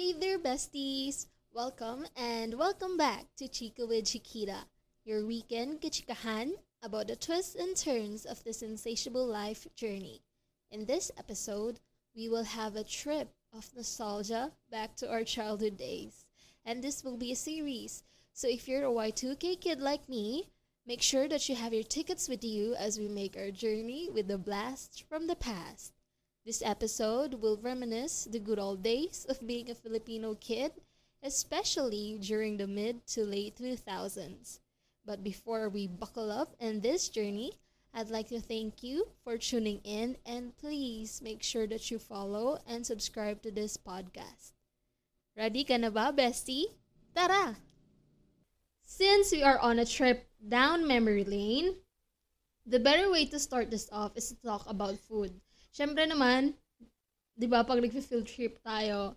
Hey there, besties! Welcome and welcome back to Chica with Chiquita, your weekend kachikahan about the twists and turns of this insatiable life journey. In this episode, we will have a trip of nostalgia back to our childhood days. And this will be a series, so if you're a Y2K kid like me, make sure that you have your tickets with you as we make our journey with the blast from the past. This episode will reminisce the good old days of being a Filipino kid, especially during the mid to late 2000s. But before we buckle up in this journey, I'd like to thank you for tuning in and please make sure that you follow and subscribe to this podcast. Ready ka na ba, bestie? Tara! Since we are on a trip down memory lane, the better way to start this off is to talk about food. Siyempre naman, di ba pag nag-field trip tayo,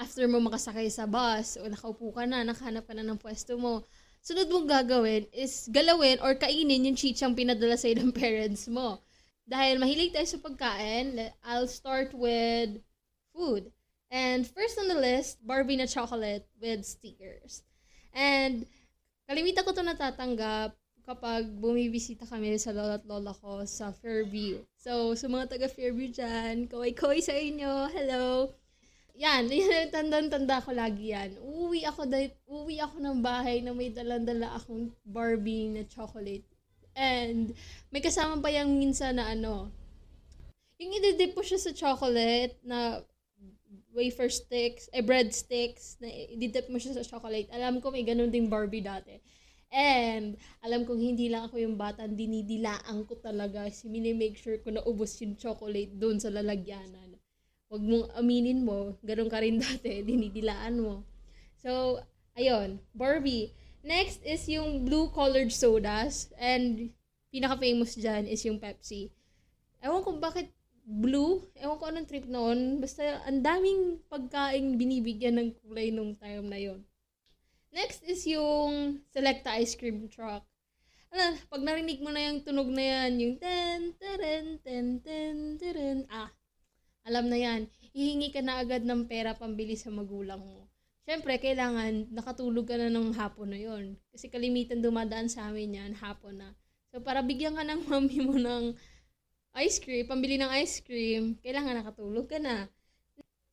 after mo makasakay sa bus o nakaupo ka na, nakahanap ka na ng pwesto mo, sunod mong gagawin is galawin or kainin yung chichang pinadala sa'yo ng parents mo. Dahil mahilig tayo sa pagkain, I'll start with food. And first on the list, Barbie na chocolate with stickers. And kalimitan ko to natatanggap kapag bumibisita kami sa lola at lola ko sa Fairview. So, sa mga taga Fairview dyan, kaway-kaway sa inyo, hello! Yan, tandang-tanda ko lagi yan. Uuwi ako, dahil, uuwi ako ng bahay na may dalang-dala akong Barbie na chocolate. And, may kasama pa yung minsan na ano, yung ididip po siya sa chocolate na wafer sticks, eh, bread sticks, na ididip mo siya sa chocolate. Alam ko may ganun ding Barbie dati. And, alam kong hindi lang ako yung bata, dinidilaan ko talaga. Si make sure ko na ubos yung chocolate doon sa lalagyanan. Huwag mong aminin mo, ganun ka rin dati, dinidilaan mo. So, ayun, Barbie. Next is yung blue-colored sodas. And, pinaka-famous dyan is yung Pepsi. Ewan ko bakit blue. Ewan ko anong trip noon. Basta, ang daming pagkain binibigyan ng kulay nung time na yon Next is yung Selecta ice cream truck. Ano, pag narinig mo na yung tunog na yan, yung ten, teren, ten, ten, teren, ah, alam na yan. Hihingi ka na agad ng pera pambili sa magulang mo. Siyempre, kailangan nakatulog ka na ng hapon na yon Kasi kalimitan dumadaan sa amin yan, hapon na. So, para bigyan ka ng mami mo ng ice cream, pambili ng ice cream, kailangan nakatulog ka na.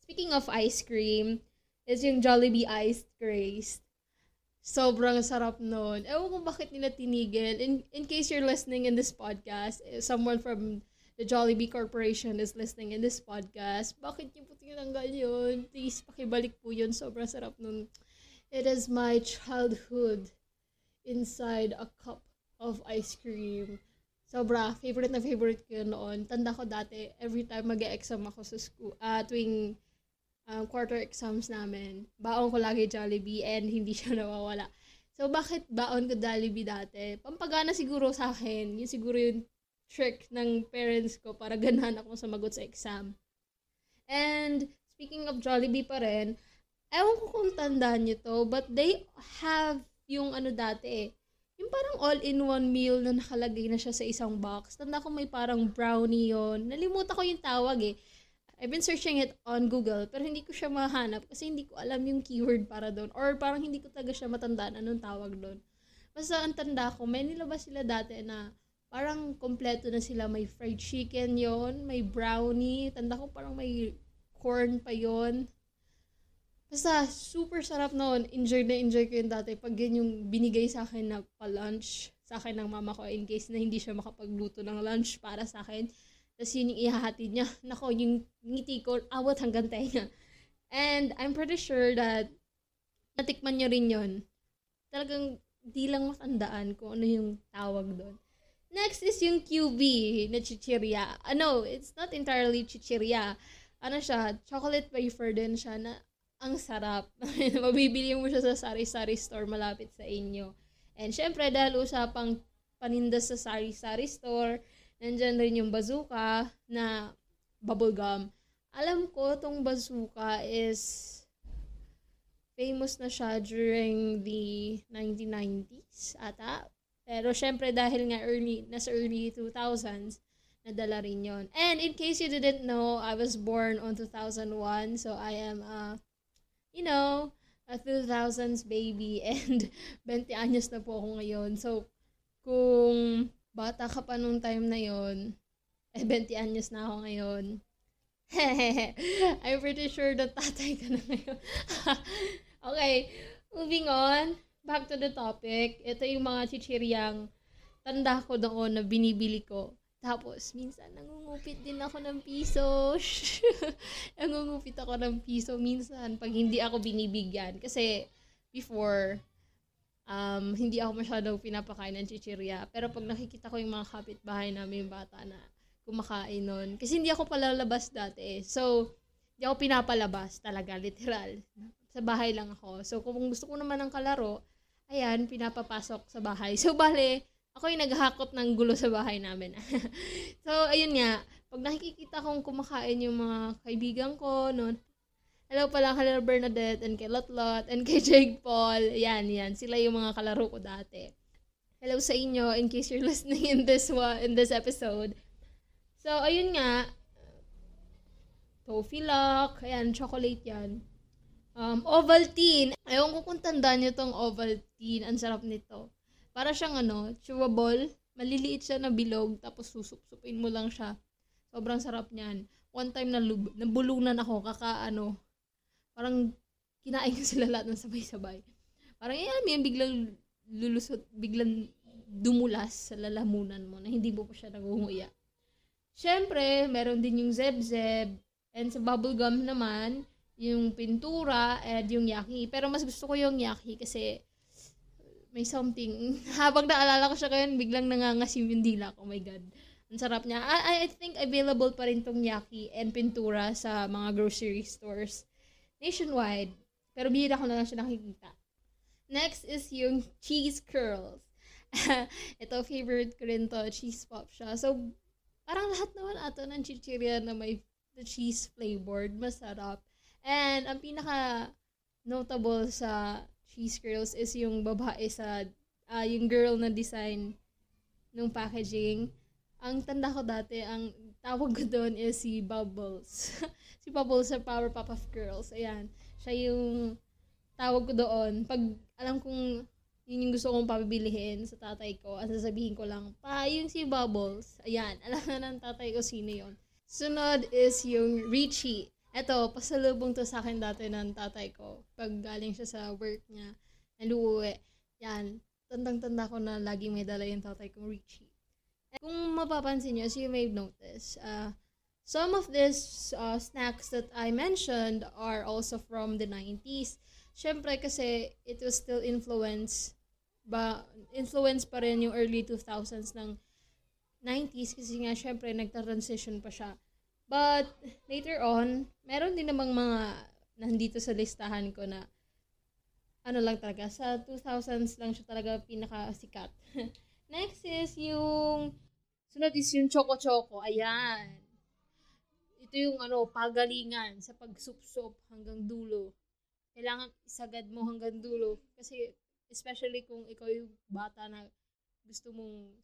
Speaking of ice cream, is yung Jollibee Iced Craze. Sobrang sarap nun. Ewan ko bakit nila tinigil. In, in case you're listening in this podcast, eh, someone from the Jollibee Corporation is listening in this podcast, bakit yung po tinanggal yun? Please, pakibalik po yun. Sobrang sarap nun. It is my childhood inside a cup of ice cream. Sobra, favorite na favorite ko yun noon. Tanda ko dati, every time mag-exam ako sa school, uh, tuwing um, quarter exams namin, baon ko lagi Jollibee and hindi siya nawawala. So, bakit baon ko Jollibee dati? Pampagana siguro sa akin. Yun siguro yung trick ng parents ko para ganahan ako sumagot sa exam. And, speaking of Jollibee pa rin, ewan ko kung tandaan nyo to, but they have yung ano dati eh, yung parang all-in-one meal na nakalagay na siya sa isang box. Tanda ko may parang brownie yon Nalimutan ko yung tawag eh. I've been searching it on Google, pero hindi ko siya mahanap kasi hindi ko alam yung keyword para doon. Or parang hindi ko talaga siya matandaan anong tawag doon. Basta ang tanda ko, may nilabas sila dati na parang kompleto na sila. May fried chicken yon may brownie. Tanda ko parang may corn pa yon Basta super sarap noon. Enjoy na enjoy ko yun dati. Pag yun yung binigay sa akin na pa-lunch sa akin ng mama ko in case na hindi siya makapagluto ng lunch para sa akin tapos yun yung ihahatid niya. Nako, yung ngiti ko, awat hanggang tenga. And I'm pretty sure that natikman niyo rin yon Talagang di lang matandaan kung ano yung tawag doon. Next is yung QB na chichirya. Ano, uh, it's not entirely chichirya. Ano siya, chocolate wafer din siya na ang sarap. Mabibili mo siya sa sari-sari store malapit sa inyo. And syempre, dahil usapang paninda sa sari-sari store, Nandyan rin yung bazooka na bubblegum. Alam ko, tong bazooka is famous na siya during the 1990s ata. Pero syempre dahil nga early, nasa early 2000s, nadala rin yon. And in case you didn't know, I was born on 2001. So I am a you know, a 2000s baby and 20 anyos na po ako ngayon. So, kung bata ka pa nung time na yon eh 20 anyos na ako ngayon. I'm pretty sure that tatay ka na ngayon. okay, moving on. Back to the topic. Ito yung mga chichiryang tanda ko doon na binibili ko. Tapos, minsan, nangungupit din ako ng piso. nangungupit ako ng piso minsan pag hindi ako binibigyan. Kasi, before, um, hindi ako masyadong pinapakain ng chichirya. Pero pag nakikita ko yung mga kapitbahay namin, yung bata na kumakain nun. Kasi hindi ako palalabas dati eh. So, hindi ako pinapalabas talaga, literal. Sa bahay lang ako. So, kung gusto ko naman ng kalaro, ayan, pinapapasok sa bahay. So, bale, ako yung naghahakot ng gulo sa bahay namin. so, ayun nga, pag nakikita kong kumakain yung mga kaibigan ko, no, hello pala kay Bernadette and kay Lotlot and kay Jake Paul. Yan, yan. Sila yung mga kalaro ko dati. Hello sa inyo in case you're listening in this one, in this episode. So, ayun nga, toffee lock, ayan, chocolate yan. Um, Ovaltine. Ayaw ko kung tandaan nyo tong Ovaltine. Ang sarap nito. Para siyang ano, chewable. Maliliit siya na bilog, tapos susup-supin mo lang siya. Sobrang sarap niyan. One time na lub- nabulunan ako, kaka ano, parang kinain ko sila lahat ng sabay-sabay. Parang yan, may biglang lulusot, biglang dumulas sa lalamunan mo na hindi mo pa siya nagunguya. Siyempre, meron din yung zeb-zeb. And sa bubblegum naman, yung pintura and yung yaki. Pero mas gusto ko yung yaki kasi may something. Habang naalala ko siya ngayon, biglang nangangasim yung dila ko. Oh my God. Ang sarap niya. I, I think available pa rin tong yaki and pintura sa mga grocery stores nationwide. Pero bihira ko na lang siya nakikita. Next is yung cheese curls. Ito, favorite ko rin to. Cheese pop siya. So, parang lahat naman ato ng chichirya na may the cheese flavored. Masarap. And, ang pinaka notable sa cheese curls is yung babae sa, uh, yung girl na design ng packaging. Ang tanda ko dati, ang tawag ko doon is si Bubbles. si Bubbles sa Powerpuff of Girls. Ayan. Siya yung tawag ko doon. Pag alam kong yun yung gusto kong pabibilihin sa tatay ko, at sasabihin ko lang, pa, yung si Bubbles. Ayan. Alam na ng tatay ko sino yon Sunod is yung Richie. Eto, pasalubong to sa akin dati ng tatay ko. Pag galing siya sa work niya, naluwi. Yan, tandang-tanda ko na laging may dala yung tatay kong Richie. Kung mapapansin nyo, as you may notice, uh, some of these uh, snacks that I mentioned are also from the 90s. Siyempre kasi it was still influenced ba influence pa rin yung early 2000s ng 90s kasi nga syempre nagta-transition pa siya But later on, meron din namang mga nandito sa listahan ko na ano lang talaga, sa 2000s lang siya talaga pinakasikat. Next is yung, sunod is yung Choco Choco. Ayan. Ito yung ano, pagalingan sa pagsupsop hanggang dulo. Kailangan isagad mo hanggang dulo. Kasi, especially kung ikaw yung bata na gusto mong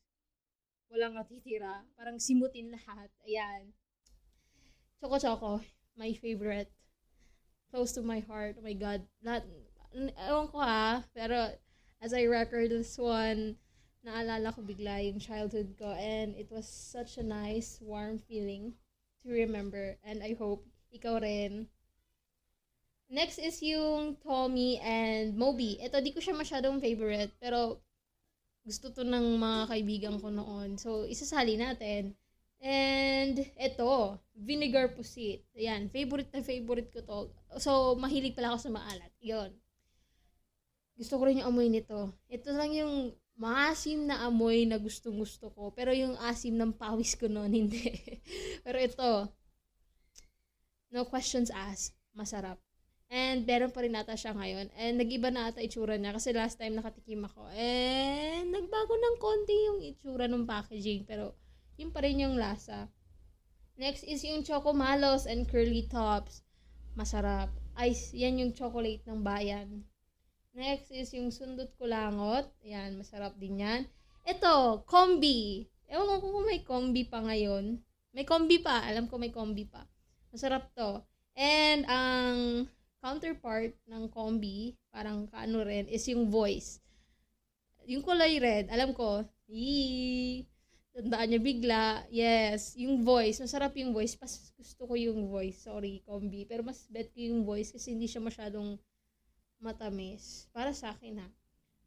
walang natitira, parang simutin lahat. Ayan. Choco Choco, my favorite. Close to my heart. Oh my God. Lahat, ewan ko ha, pero as I record this one, naalala ko bigla yung childhood ko and it was such a nice, warm feeling to remember and I hope ikaw rin. Next is yung Tommy and Moby. Ito, di ko siya masyadong favorite, pero gusto to ng mga kaibigan ko noon. So, isasali natin. And ito, vinegar pusit. Ayan, favorite na favorite ko to. So, mahilig pala ako sa maalat. Yun. Gusto ko rin yung amoy nito. Ito lang yung maasim na amoy na gustong gusto ko. Pero yung asim ng pawis ko noon, hindi. Pero ito, no questions asked, masarap. And meron pa rin nata siya ngayon. And nag-iba na ata itsura niya kasi last time nakatikim ako. And nagbago ng konti yung itsura ng packaging. Pero yun pa rin yung lasa. Next is yung Choco Malos and Curly Tops. Masarap. Ice, yan yung chocolate ng bayan. Next is yung Sundot Kulangot. Yan, masarap din yan. Ito, Kombi. Ewan ko kung may kombi pa ngayon. May kombi pa. Alam ko may kombi pa. Masarap to. And ang counterpart ng combi, parang kaano rin, is yung voice. Yung kulay red, alam ko, yee, tandaan niya bigla, yes, yung voice, masarap yung voice, pas gusto ko yung voice, sorry, combi, pero mas bet ko yung voice kasi hindi siya masyadong matamis, para sa akin ha.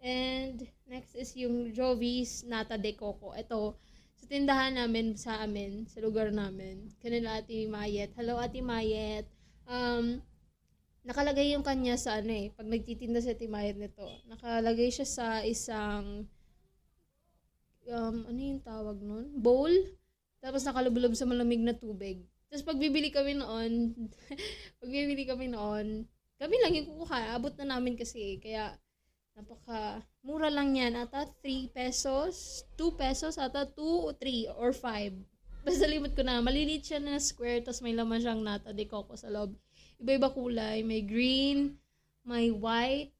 And next is yung Jovis Nata de Coco. Ito, sa tindahan namin sa amin, sa lugar namin, kanila Ate Mayet. Hello Ate Mayet. Um, nakalagay yung kanya sa ano eh, pag nagtitinda sa timayad nito, nakalagay siya sa isang, um, ano yung tawag nun? Bowl. Tapos nakalublob sa malamig na tubig. Tapos pag bibili kami noon, pag bibili kami noon, kami lang yung kukuha. Abot na namin kasi. Kaya, napaka, mura lang yan. Ata 3 pesos, 2 pesos, ata 2, 3, or 5. Basta limit ko na. Maliliit siya na square, tapos may laman siyang nata de coco sa loob iba-iba kulay. May green, may white,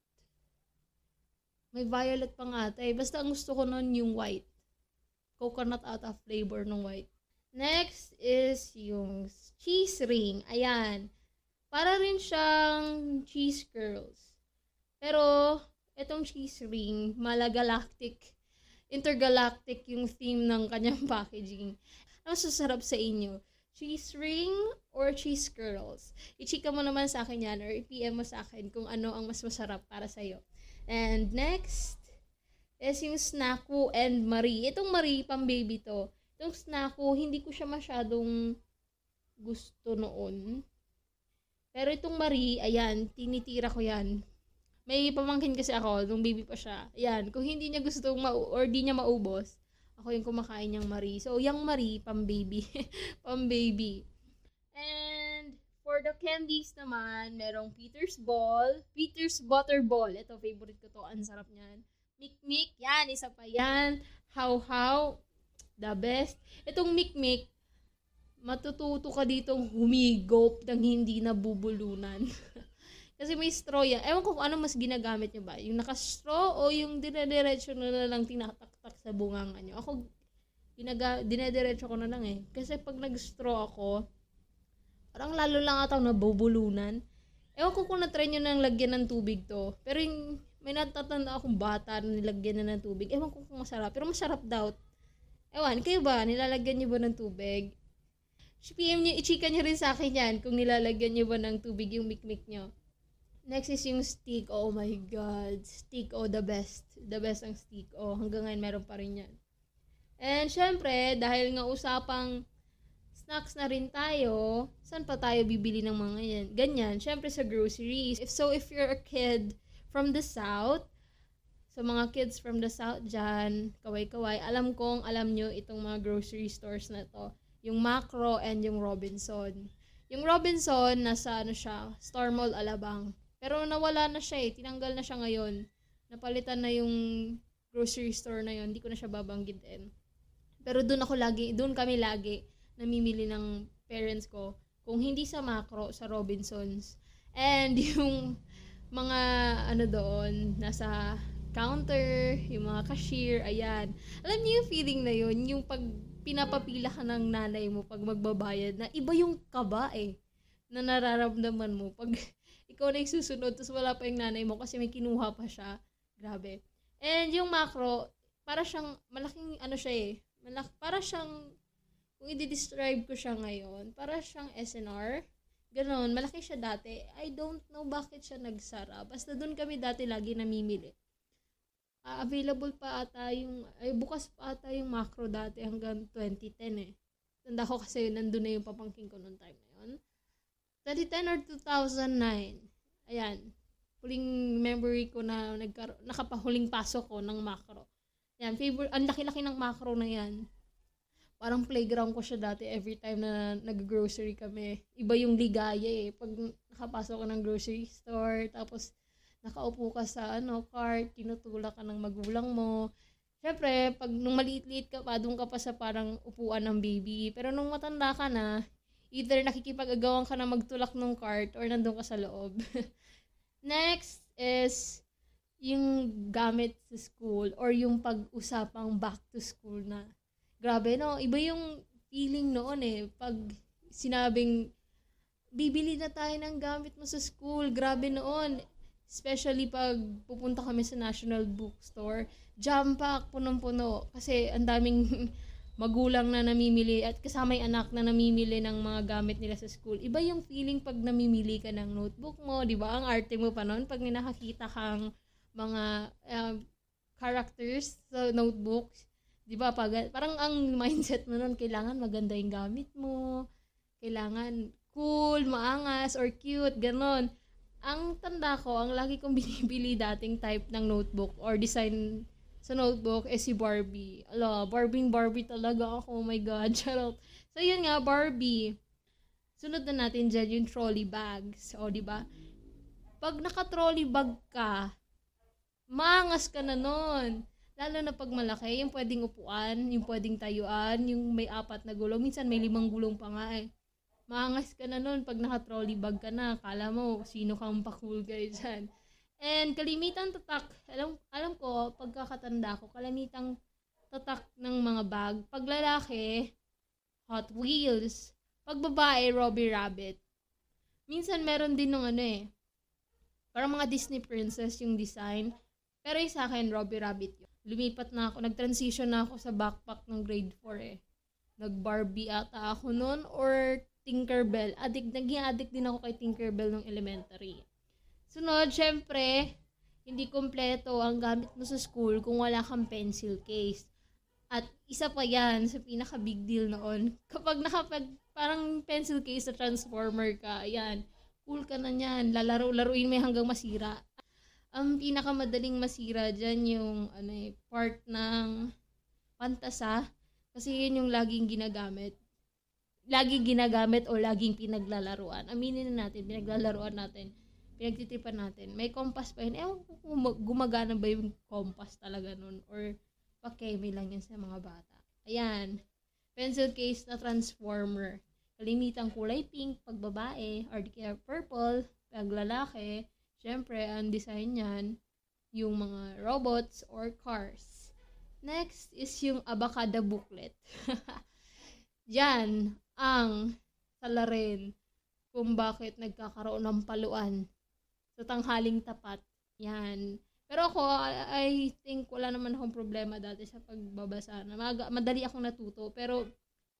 may violet pa nga ata eh. Basta ang gusto ko nun yung white. Coconut ata flavor ng white. Next is yung cheese ring. Ayan. Para rin siyang cheese curls. Pero, itong cheese ring, malagalactic, intergalactic yung theme ng kanyang packaging. Ano sasarap sa inyo? cheese ring or cheese curls. I-chika mo naman sa akin yan or i-PM mo sa akin kung ano ang mas masarap para sa'yo. And next is yung Snaku and Marie. Itong Marie, pang baby to. Itong Snaku, hindi ko siya masyadong gusto noon. Pero itong Marie, ayan, tinitira ko yan. May pamangkin kasi ako, nung baby pa siya. Ayan, kung hindi niya gusto ma- or di niya maubos, ako yung kumakain niyang Marie. So, yung Marie, pang baby. pang baby. And, for the candies naman, merong Peter's Ball. Peter's Butter Ball. Ito, favorite ko to. Ang sarap niyan. Mikmik. Yan, isa pa yan. How How. The best. Itong Mikmik, matututo ka ditong humigop ng hindi nabubulunan. Kasi may straw yan. Ewan ko kung ano mas ginagamit nyo ba. Yung naka-straw o yung dinediretso na lang tinataktak sa bunganga nyo. Ako, ginaga, dinediretso ko na lang eh. Kasi pag nag-straw ako, parang lalo lang atang nabubulunan. Ewan ko kung na-try nyo nang lagyan ng tubig to. Pero yung may natatanda akong bata na nilagyan na ng tubig. Ewan ko kung masarap. Pero masarap daw. Ewan, kayo ba? Nilalagyan nyo ba ng tubig? PM nyo, ichika nyo rin sa akin yan kung nilalagyan nyo ba ng tubig yung mikmik nyo. Next is yung stick. Oh my God. Stick, oh, the best. The best ang stick. Oh, hanggang ngayon meron pa rin yan. And syempre, dahil nga usapang snacks na rin tayo, saan pa tayo bibili ng mga yan? Ganyan, syempre sa groceries. If so, if you're a kid from the south, so mga kids from the south dyan, kaway-kaway, alam kong alam nyo itong mga grocery stores na to. Yung Macro and yung Robinson. Yung Robinson, nasa ano siya, Star Mall Alabang. Pero nawala na siya eh. Tinanggal na siya ngayon. Napalitan na yung grocery store na yun. Hindi ko na siya babanggitin. Pero doon ako lagi, doon kami lagi namimili ng parents ko. Kung hindi sa macro, sa Robinsons. And yung mga ano doon, nasa counter, yung mga cashier, ayan. Alam niyo yung feeling na yun, yung pag pinapapila ka ng nanay mo pag magbabayad na iba yung kaba eh na nararamdaman mo pag ikaw na yung susunod, tapos wala pa yung nanay mo kasi may kinuha pa siya. Grabe. And yung macro, para siyang, malaking ano siya eh, malak, para siyang, kung i-describe ko siya ngayon, para siyang SNR. Ganon, malaki siya dati. I don't know bakit siya nagsara. Basta doon kami dati lagi namimili. Uh, available pa ata yung, ay bukas pa ata yung macro dati hanggang 2010 eh. Tanda ko kasi nandun na yung papangking ko noong time na yun. 2010 or 2009. Ayan. Huling memory ko na nagkar- nakapahuling pasok ko ng macro. Yan, favorite, ang laki-laki ng macro na yan. Parang playground ko siya dati every time na nag-grocery kami. Iba yung ligaya eh. Pag nakapasok ka ng grocery store, tapos nakaupo ka sa ano, cart, tinutulak ka ng magulang mo. Siyempre, pag nung maliit-liit ka pa, doon ka pa sa parang upuan ng baby. Pero nung matanda ka na, either nakikipag-agawan ka na magtulak ng cart or nandun ka sa loob. Next is yung gamit sa school or yung pag-usapang back to school na. Grabe, no? Iba yung feeling noon eh. Pag sinabing bibili na tayo ng gamit mo sa school. Grabe noon. Especially pag pupunta kami sa National Bookstore. Jam pack, punong-puno. Kasi ang daming magulang na namimili at kasama yung anak na namimili ng mga gamit nila sa school. Iba yung feeling pag namimili ka ng notebook mo, di ba? Ang arte mo pa noon pag nakakita kang mga uh, characters sa notebooks. Di ba? Pag, parang ang mindset mo noon, kailangan maganda yung gamit mo. Kailangan cool, maangas, or cute, ganon. Ang tanda ko, ang lagi kong binibili dating type ng notebook or design sa notebook is si Barbie. Ala, Barbie Barbie talaga ako. Oh my God, charot. So, yun nga, Barbie. Sunod na natin dyan yung trolley bags. O, di ba? Pag naka-trolley bag ka, mangas ka na nun. Lalo na pag malaki, yung pwedeng upuan, yung pwedeng tayuan, yung may apat na gulong. Minsan may limang gulong pa nga eh. Maangas ka na nun pag naka-trolley bag ka na. Kala mo, sino kang pa-cool guy dyan. And kalimitan tatak, alam, alam ko, pagkakatanda ko, kalamitang tatak ng mga bag. Pag lalaki, Hot Wheels. Pag babae, Robbie Rabbit. Minsan meron din ng ano eh, parang mga Disney princess yung design. Pero yung sa akin, Robbie Rabbit yun. Lumipat na ako, nag-transition na ako sa backpack ng grade 4 eh. Nag-Barbie ata ako noon or Tinkerbell. Addict, naging addict din ako kay Tinkerbell nung elementary. Sunod, syempre, hindi kompleto ang gamit mo sa school kung wala kang pencil case. At isa pa yan sa pinaka big deal noon. Kapag nakapag parang pencil case sa transformer ka, ayan, cool ka na yan. Lalaro-laruin mo hanggang masira. Ang pinakamadaling masira dyan yung ano eh, part ng pantasa. Kasi yun yung laging ginagamit. Laging ginagamit o laging pinaglalaruan. Aminin na natin, pinaglalaruan natin pinagtitripan natin. May compass pa yun. Kung gumagana ba yung compass talaga nun or pa-chemi lang yan sa mga bata. Ayan. Pencil case na transformer. Kalimitang kulay pink pag babae or di purple pag lalaki. Siyempre, ang design niyan, yung mga robots or cars. Next is yung Abacada booklet. Yan ang salarin kung bakit nagkakaroon ng paluan sa tanghaling tapat. Yan. Pero ako, I think wala naman akong problema dati sa pagbabasa. Mag- madali akong natuto. Pero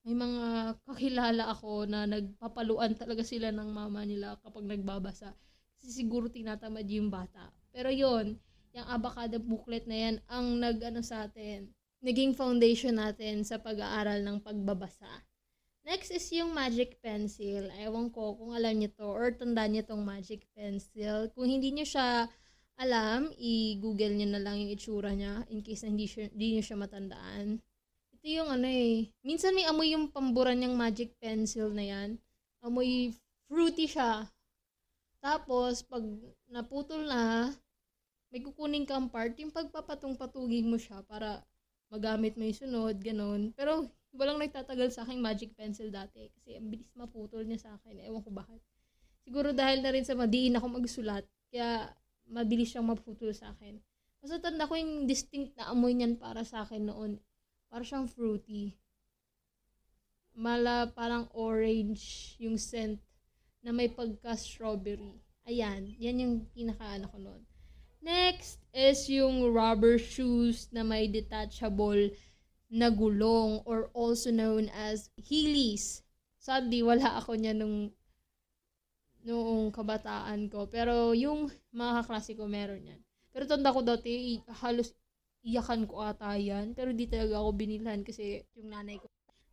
may mga kakilala ako na nagpapaluan talaga sila ng mama nila kapag nagbabasa. Kasi siguro tinatamad yung bata. Pero yon yung abacada booklet na yan ang nag-ano sa atin, naging foundation natin sa pag-aaral ng pagbabasa. Next is yung magic pencil. Ewan ko kung alam niyo to or tandaan niyo tong magic pencil. Kung hindi niyo siya alam, i-google niyo na lang yung itsura niya in case na hindi, siya, hindi niyo siya matandaan. Ito yung ano eh. Minsan may amoy yung pamburan niyang magic pencil na yan. Amoy fruity siya. Tapos, pag naputol na, may kukunin kang part, yung pagpapatong-patugin mo siya para magamit mo yung sunod, ganun. Pero walang nagtatagal sa akin magic pencil dati kasi ang bilis maputol niya sa akin. Ewan ko bakit. Siguro dahil na rin sa madiin ako magsulat, kaya mabilis siyang maputol sa akin. Mas tanda ko yung distinct na amoy niyan para sa akin noon. Para siyang fruity. Mala parang orange yung scent na may pagka-strawberry. Ayan, yan yung pinaka-ano ko noon. Next is yung rubber shoes na may detachable na gulong or also known as heelys. Sadly, wala ako niya nung noong kabataan ko. Pero yung mga kaklase meron yan. Pero tanda ko dati, halos iyakan ko ata yan. Pero di talaga ako binilhan kasi yung nanay ko.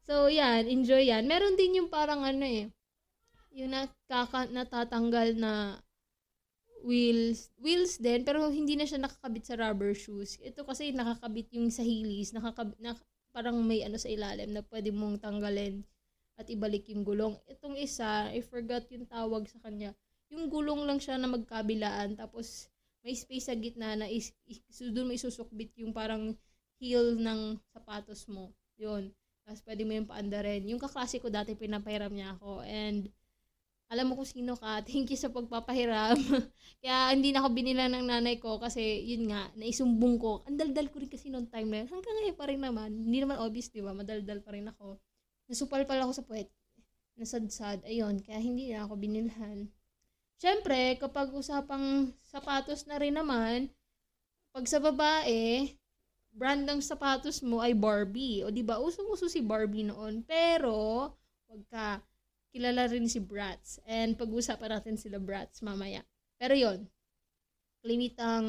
So, yan. Enjoy yan. Meron din yung parang ano eh. Yung nakaka, natatanggal na wheels. Wheels din, pero hindi na siya nakakabit sa rubber shoes. Ito kasi nakakabit yung sa heelys, nakakabit, na, parang may ano sa ilalim na pwede mong tanggalin at ibalik yung gulong. Itong isa, I forgot yung tawag sa kanya. Yung gulong lang siya na magkabilaan, tapos may space sa gitna na is, is, doon may isusukbit yung parang heel ng sapatos mo. Yun. Tapos pwede mo yung paanda rin. Yung kaklase ko dati pinapahiram niya ako and alam mo kung sino ka, thank you sa pagpapahiram. Kaya hindi na ako binila ng nanay ko kasi yun nga, naisumbong ko. Ang daldal ko rin kasi noong time na yun. Hanggang ngayon pa rin naman. Hindi naman obvious, di ba? Madaldal pa rin ako. Nasupal pala ako sa puwet. nasadsad. Ayun, kaya hindi na ako binilhan. Siyempre, kapag usapang sapatos na rin naman, pag sa babae, brand ng sapatos mo ay Barbie. O di ba usong-uso si Barbie noon. Pero, wag ka, kilala rin si Bratz. And pag-usapan natin sila Bratz mamaya. Pero yon limitang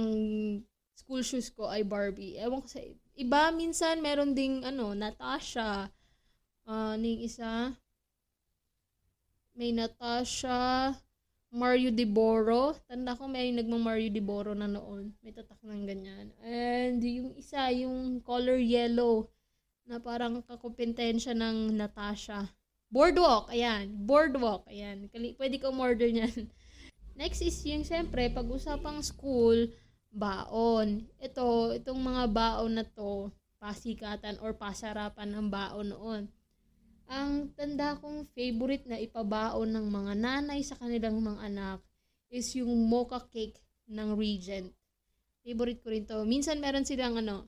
school shoes ko ay Barbie. Ewan ko sa iba, minsan meron ding ano, Natasha. Uh, ning isa, may Natasha, Mario De Boro. Tanda ko may nagmang Mario De Boro na noon. May tatak ng ganyan. And yung isa, yung color yellow na parang kakumpetensya ng Natasha. Boardwalk, ayan. Boardwalk, ayan. Pwede ka umorder niyan. Next is yung siyempre, pag-usapang school, baon. Ito, itong mga baon na to, pasikatan or pasarapan ng baon noon ang tanda kong favorite na ipabaon ng mga nanay sa kanilang mga anak is yung mocha cake ng Regent. Favorite ko rin to. Minsan meron silang ano,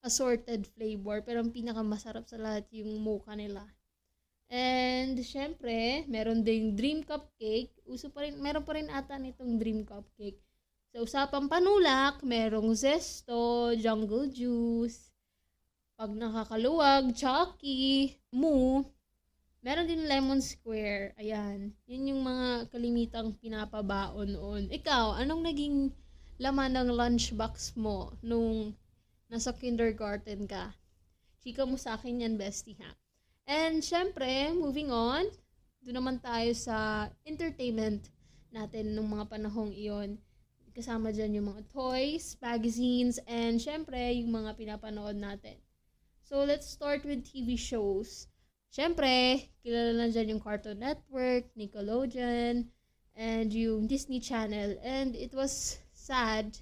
assorted flavor, pero ang pinakamasarap sa lahat yung mocha nila. And, syempre, meron ding dream cupcake. Uso pa rin, meron pa rin ata nitong dream cupcake. Sa usapang panulak, merong zesto, jungle juice, pag nakakaluwag, Chucky, Moo, meron din Lemon Square. Ayan. Yun yung mga kalimitang pinapabaon noon. Ikaw, anong naging laman ng lunchbox mo nung nasa kindergarten ka? Chika mo sa akin yan, bestie, ha? And, syempre, moving on, doon naman tayo sa entertainment natin nung mga panahong iyon. Kasama dyan yung mga toys, magazines, and syempre, yung mga pinapanood natin. So, let's start with TV shows. Siyempre, kilala na dyan yung Cartoon Network, Nickelodeon, and yung Disney Channel. And it was sad.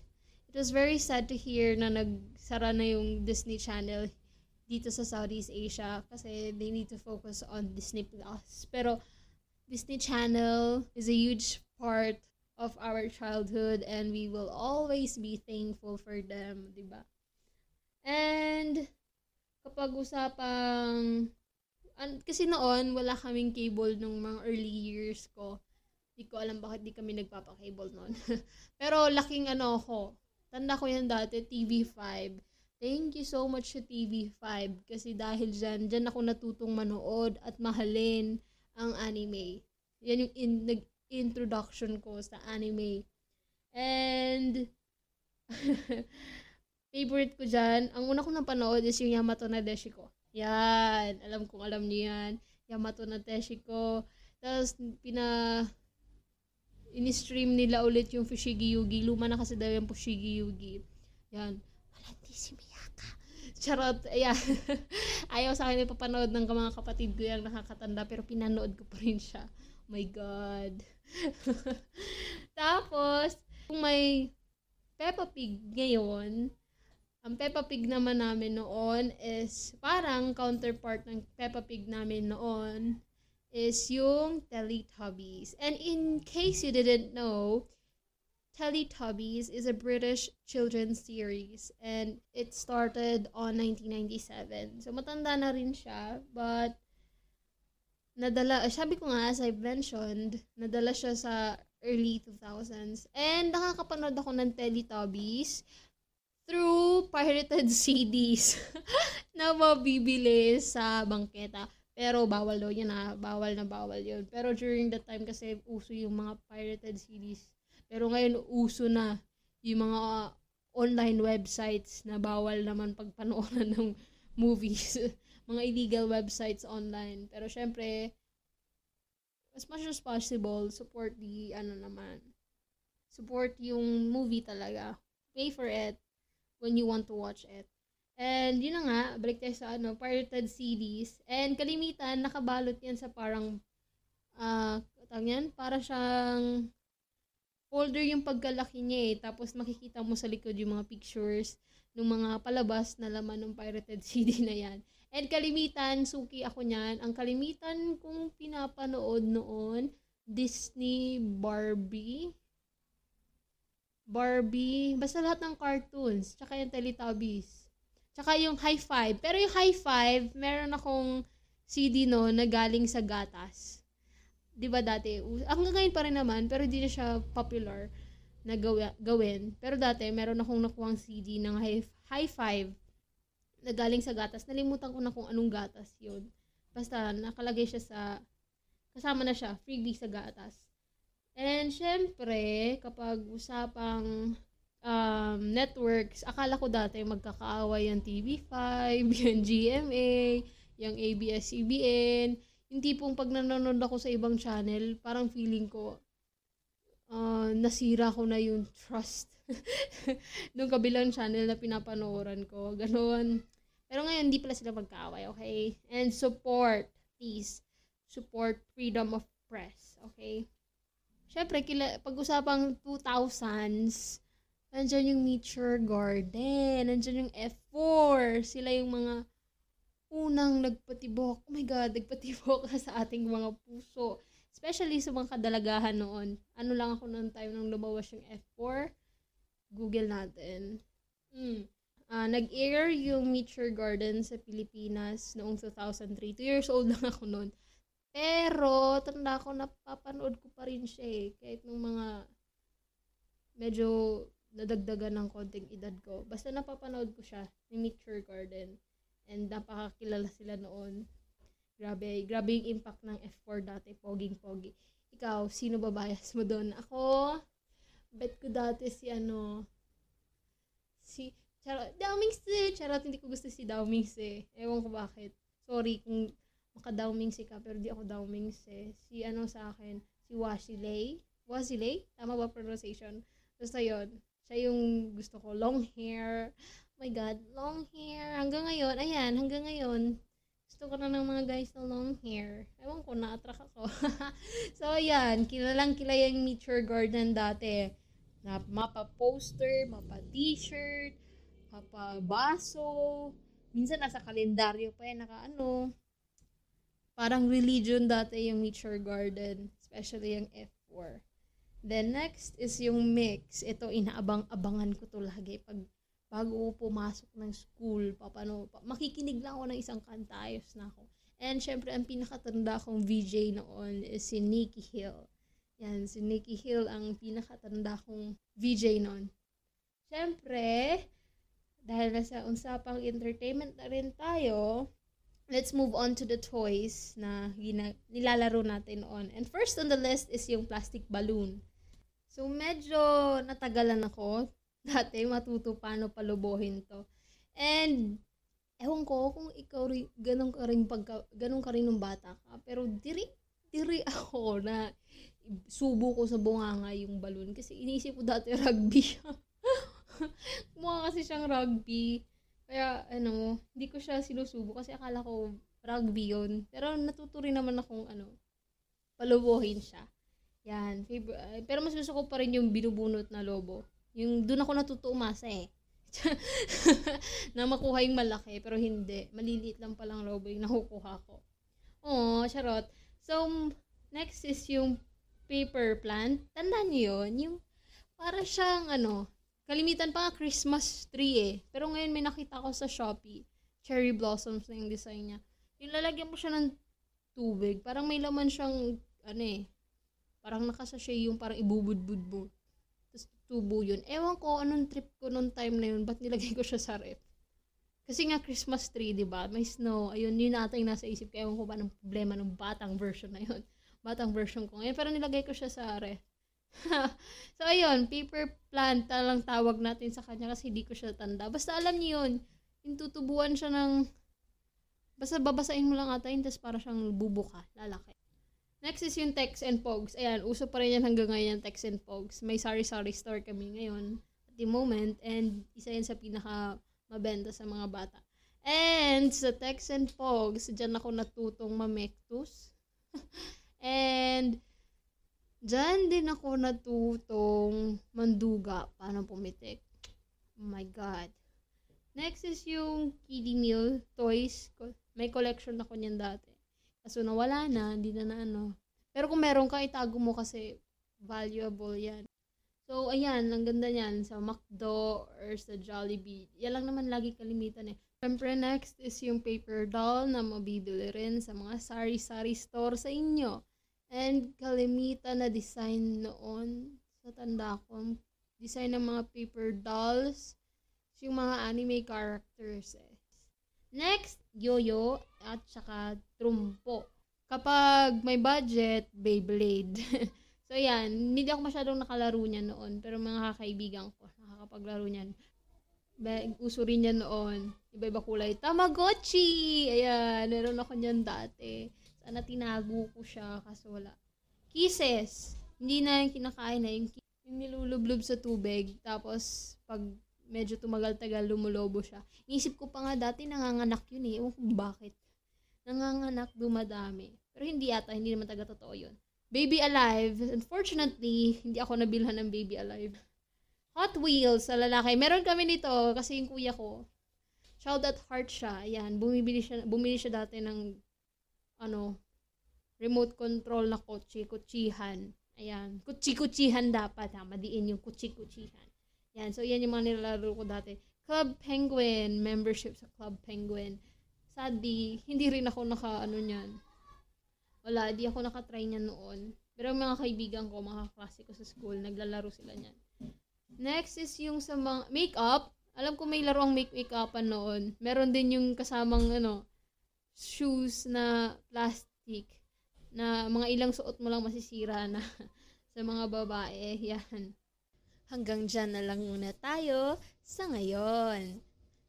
It was very sad to hear na nagsara na yung Disney Channel dito sa Southeast Asia kasi they need to focus on Disney Plus. Pero Disney Channel is a huge part of our childhood and we will always be thankful for them, 'di ba? And kapag usapang an, kasi noon wala kaming cable nung mga early years ko. Hindi ko alam bakit di kami nagpapa-cable noon. Pero laking ano ako. Tanda ko yan dati, TV5. Thank you so much sa TV5 kasi dahil dyan, dyan ako natutong manood at mahalin ang anime. Yan yung in, nag-introduction ko sa anime. And favorite ko dyan, ang una kong napanood is yung Yamato na Deshiko. Yan, alam kong alam niyo yan. Yamato na Deshiko. Tapos, pina, in-stream nila ulit yung Fushigi Yugi. Luma na kasi daw yung Fushigi Yugi. Yan. Malandi si. Charot. Ayan. Ayaw sa akin ipapanood ng mga kapatid ko yung nakakatanda pero pinanood ko pa rin siya. Oh my God. Tapos, kung may Peppa Pig ngayon, ang Peppa Pig naman namin noon is parang counterpart ng Peppa Pig namin noon is yung Teletubbies. And in case you didn't know, Teletubbies is a British children's series and it started on 1997. So matanda na rin siya, but nadala, sabi ko nga as I mentioned, nadala siya sa early 2000s. And nakakapanood ako ng Teletubbies through pirated CDs na mabibili sa bangketa. Pero bawal daw yun ha. Bawal na bawal yun. Pero during that time kasi uso yung mga pirated CDs. Pero ngayon uso na yung mga online websites na bawal naman pagpanooran ng movies. mga illegal websites online. Pero syempre, as much as possible, support the, ano naman, support yung movie talaga. Pay for it when you want to watch it. And yun na nga, balik tayo sa ano, pirated CDs. And kalimitan, nakabalot yan sa parang, ah, uh, yan, para siyang folder yung pagkalaki niya eh. Tapos makikita mo sa likod yung mga pictures ng mga palabas na laman ng pirated CD na yan. And kalimitan, suki ako niyan. Ang kalimitan kong pinapanood noon, Disney Barbie. Barbie, basta lahat ng cartoons, tsaka yung Teletubbies. Tsaka yung High Five. Pero yung High Five, meron akong CD no na galing sa gatas. 'Di ba dati? Hanggang ngayon pa rin naman, pero hindi na siya popular na gawin. Pero dati, meron akong nakuhang CD ng high, high five na galing sa gatas. Nalimutan ko na kung anong gatas yun. Basta, nakalagay siya sa, kasama na siya, freebie sa gatas. And, syempre, kapag usapang um, networks, akala ko dati magkakaaway yung TV5, yung GMA, yung ABS-CBN, yung tipong pag nanonood ako sa ibang channel, parang feeling ko, uh, nasira ko na yung trust nung kabilang channel na pinapanooran ko. Ganon. Pero ngayon, hindi pala sila magkaaway, okay? And support, please. Support freedom of press, okay? Siyempre, kila, pag-usapang 2000s, nandyan yung Nature Garden, nandyan yung F4, sila yung mga unang nagpatibok, oh my God, nagpatibok sa ating mga puso. Especially sa mga kadalagahan noon. Ano lang ako noong time nang lumawas yung F4. Google natin. Mm. Uh, nag-air yung Nature Garden sa Pilipinas noong 2003. Two years old lang ako noon. Pero, tanda ko, napapanood ko pa rin siya eh. Kahit nung mga medyo nadagdagan ng konting edad ko. Basta napapanood ko siya, yung Nature Garden. And napakakilala sila noon. Grabe, grabe yung impact ng F4 dati, poging-pogi. Ikaw, sino ba bias mo doon? Ako, bet ko dati si ano, si, charot, Daomings eh. Charot, hindi ko gusto si Daomings eh. Ewan ko bakit. Sorry kung maka-Daomings ka, pero di ako Daomings eh. Si ano sa akin, si Wasilay. Wasilay? Tama ba pronunciation? Basta yun. Siya yung gusto ko. Long hair my God, long hair. Hanggang ngayon, ayan, hanggang ngayon, gusto ko na ng mga guys na long hair. Ewan ko, na-attract ako. so, ayan, kilalang kila yung Nature Garden dati. Na, mapa poster, mapa t-shirt, mapa baso. Minsan nasa kalendaryo pa yan, naka ano. Parang religion dati yung Nature Garden. Especially yung F4. Then next is yung mix. Ito, inaabang-abangan ko to lagi pag bago ko pumasok ng school, papano, pa, makikinig lang ako ng isang kanta, ayos na ako. And syempre, ang pinakatanda kong VJ noon is si Nikki Hill. Yan, si Nikki Hill ang pinakatanda kong VJ noon. Syempre, dahil nasa unsapang entertainment na rin tayo, let's move on to the toys na gina- nilalaro natin noon. And first on the list is yung plastic balloon. So, medyo natagalan ako dati matuto paano palubohin to. And, ewan ko kung ikaw rin, ganun ka rin pagka, ganun ka rin ng bata ka. Pero diri, diri ako na subo ko sa bunganga yung balon. Kasi inisip ko dati rugby siya. Mukha kasi siyang rugby. Kaya, ano, hindi ko siya sinusubo kasi akala ko rugby yun. Pero natuto rin naman akong, ano, palubuhin siya. Yan. Pero mas gusto ko pa rin yung binubunot na lobo. Yung doon ako natuto umasa eh. na makuha yung malaki, pero hindi. Maliliit lang palang lobo yung nakukuha ko. Oh, charot. So, next is yung paper plant. Tandaan niyo yun? Yung para siyang ano, kalimitan pa nga Christmas tree eh. Pero ngayon may nakita ko sa Shopee. Cherry blossoms na yung design niya. Yung lalagyan mo siya ng tubig. Parang may laman siyang, ano eh, parang nakasashay yung parang ibubudbud mo tubo yun. Ewan ko anong trip ko nung time na yun, ba't nilagay ko siya sa ref. Kasi nga Christmas tree, di ba? May snow. Ayun, yun natin nasa isip ko. Ewan ko ba ng problema ng batang version na yun. Batang version ko ngayon. Pero nilagay ko siya sa ref. so, ayun. Paper plant lang tawag natin sa kanya kasi hindi ko siya tanda. Basta alam niyo yun. Yung siya ng... Basta babasain mo lang ata yun, tapos para siyang bubuka. Lalaki. Next is yung Tex and Pogs. Ayan, uso pa rin yan hanggang ngayon, Tex and Pogs. May sari-sari store kami ngayon at the moment and isa yan sa pinaka mabenta sa mga bata. And sa Tex and Pogs, dyan ako natutong mamektus. and dyan din ako natutong manduga paano pumitik. Oh my God. Next is yung kiddie meal toys. May collection ako niyan dati. Kaso nawala na, hindi na na ano. Pero kung meron ka, itago mo kasi valuable yan. So, ayan, ang ganda niyan sa McDo or sa Jollibee. Yan lang naman lagi kalimitan eh. Siyempre, next is yung paper doll na mabibili rin sa mga sari-sari store sa inyo. And kalimitan na design noon, sa tanda ko, design ng mga paper dolls, yung mga anime characters eh. Next, yoyo at saka trumpo. Kapag may budget, Beyblade. so yan, hindi ako masyadong nakalaro niya noon, pero mga kaibigan ko nakakapaglaro niyan. Uso rin yan noon. Iba-iba kulay. Tamagotchi! Ayan, meron ako niyan dati. Sana tinago ko siya kasi wala. Kisses. Hindi na yung kinakain na yung, yung nilulublob sa tubig. Tapos, pag medyo tumagal-tagal, lumulobo siya. Inisip ko pa nga dati nanganganak yun eh. Ewan bakit. Nanganganak, dumadami. Pero hindi yata, hindi naman taga totoo yun. Baby Alive. Unfortunately, hindi ako nabilhan ng Baby Alive. Hot Wheels sa lalaki. Meron kami nito kasi yung kuya ko. Shout at heart siya. Ayan, bumibili siya, bumili siya dati ng ano, remote control na kotse, kutsihan. Ayan, kutsi-kutsihan dapat ha, madiin yung kutsi-kutsihan. Yan, so yan yung mga nilalaro ko dati. Club Penguin, membership sa Club Penguin. Sadly, hindi rin ako naka, ano niyan. Wala, di ako nakatry niyan noon. Pero mga kaibigan ko, mga klase ko sa school, naglalaro sila niyan. Next is yung sa mga makeup. Alam ko may laro ang make-makeupan noon. Meron din yung kasamang ano, shoes na plastic na mga ilang suot mo lang masisira na sa mga babae. Yan. Hanggang dyan na lang muna tayo sa ngayon.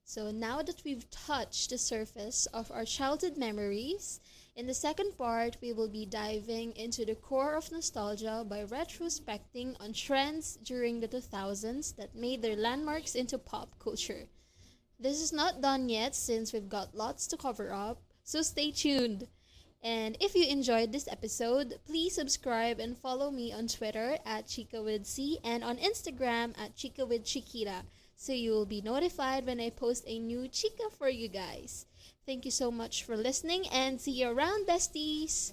So now that we've touched the surface of our childhood memories, in the second part, we will be diving into the core of nostalgia by retrospecting on trends during the 2000s that made their landmarks into pop culture. This is not done yet since we've got lots to cover up, so stay tuned. And if you enjoyed this episode, please subscribe and follow me on Twitter at ChikaWithC and on Instagram at ChikaWithChiquita so you will be notified when I post a new Chica for you guys. Thank you so much for listening and see you around, besties!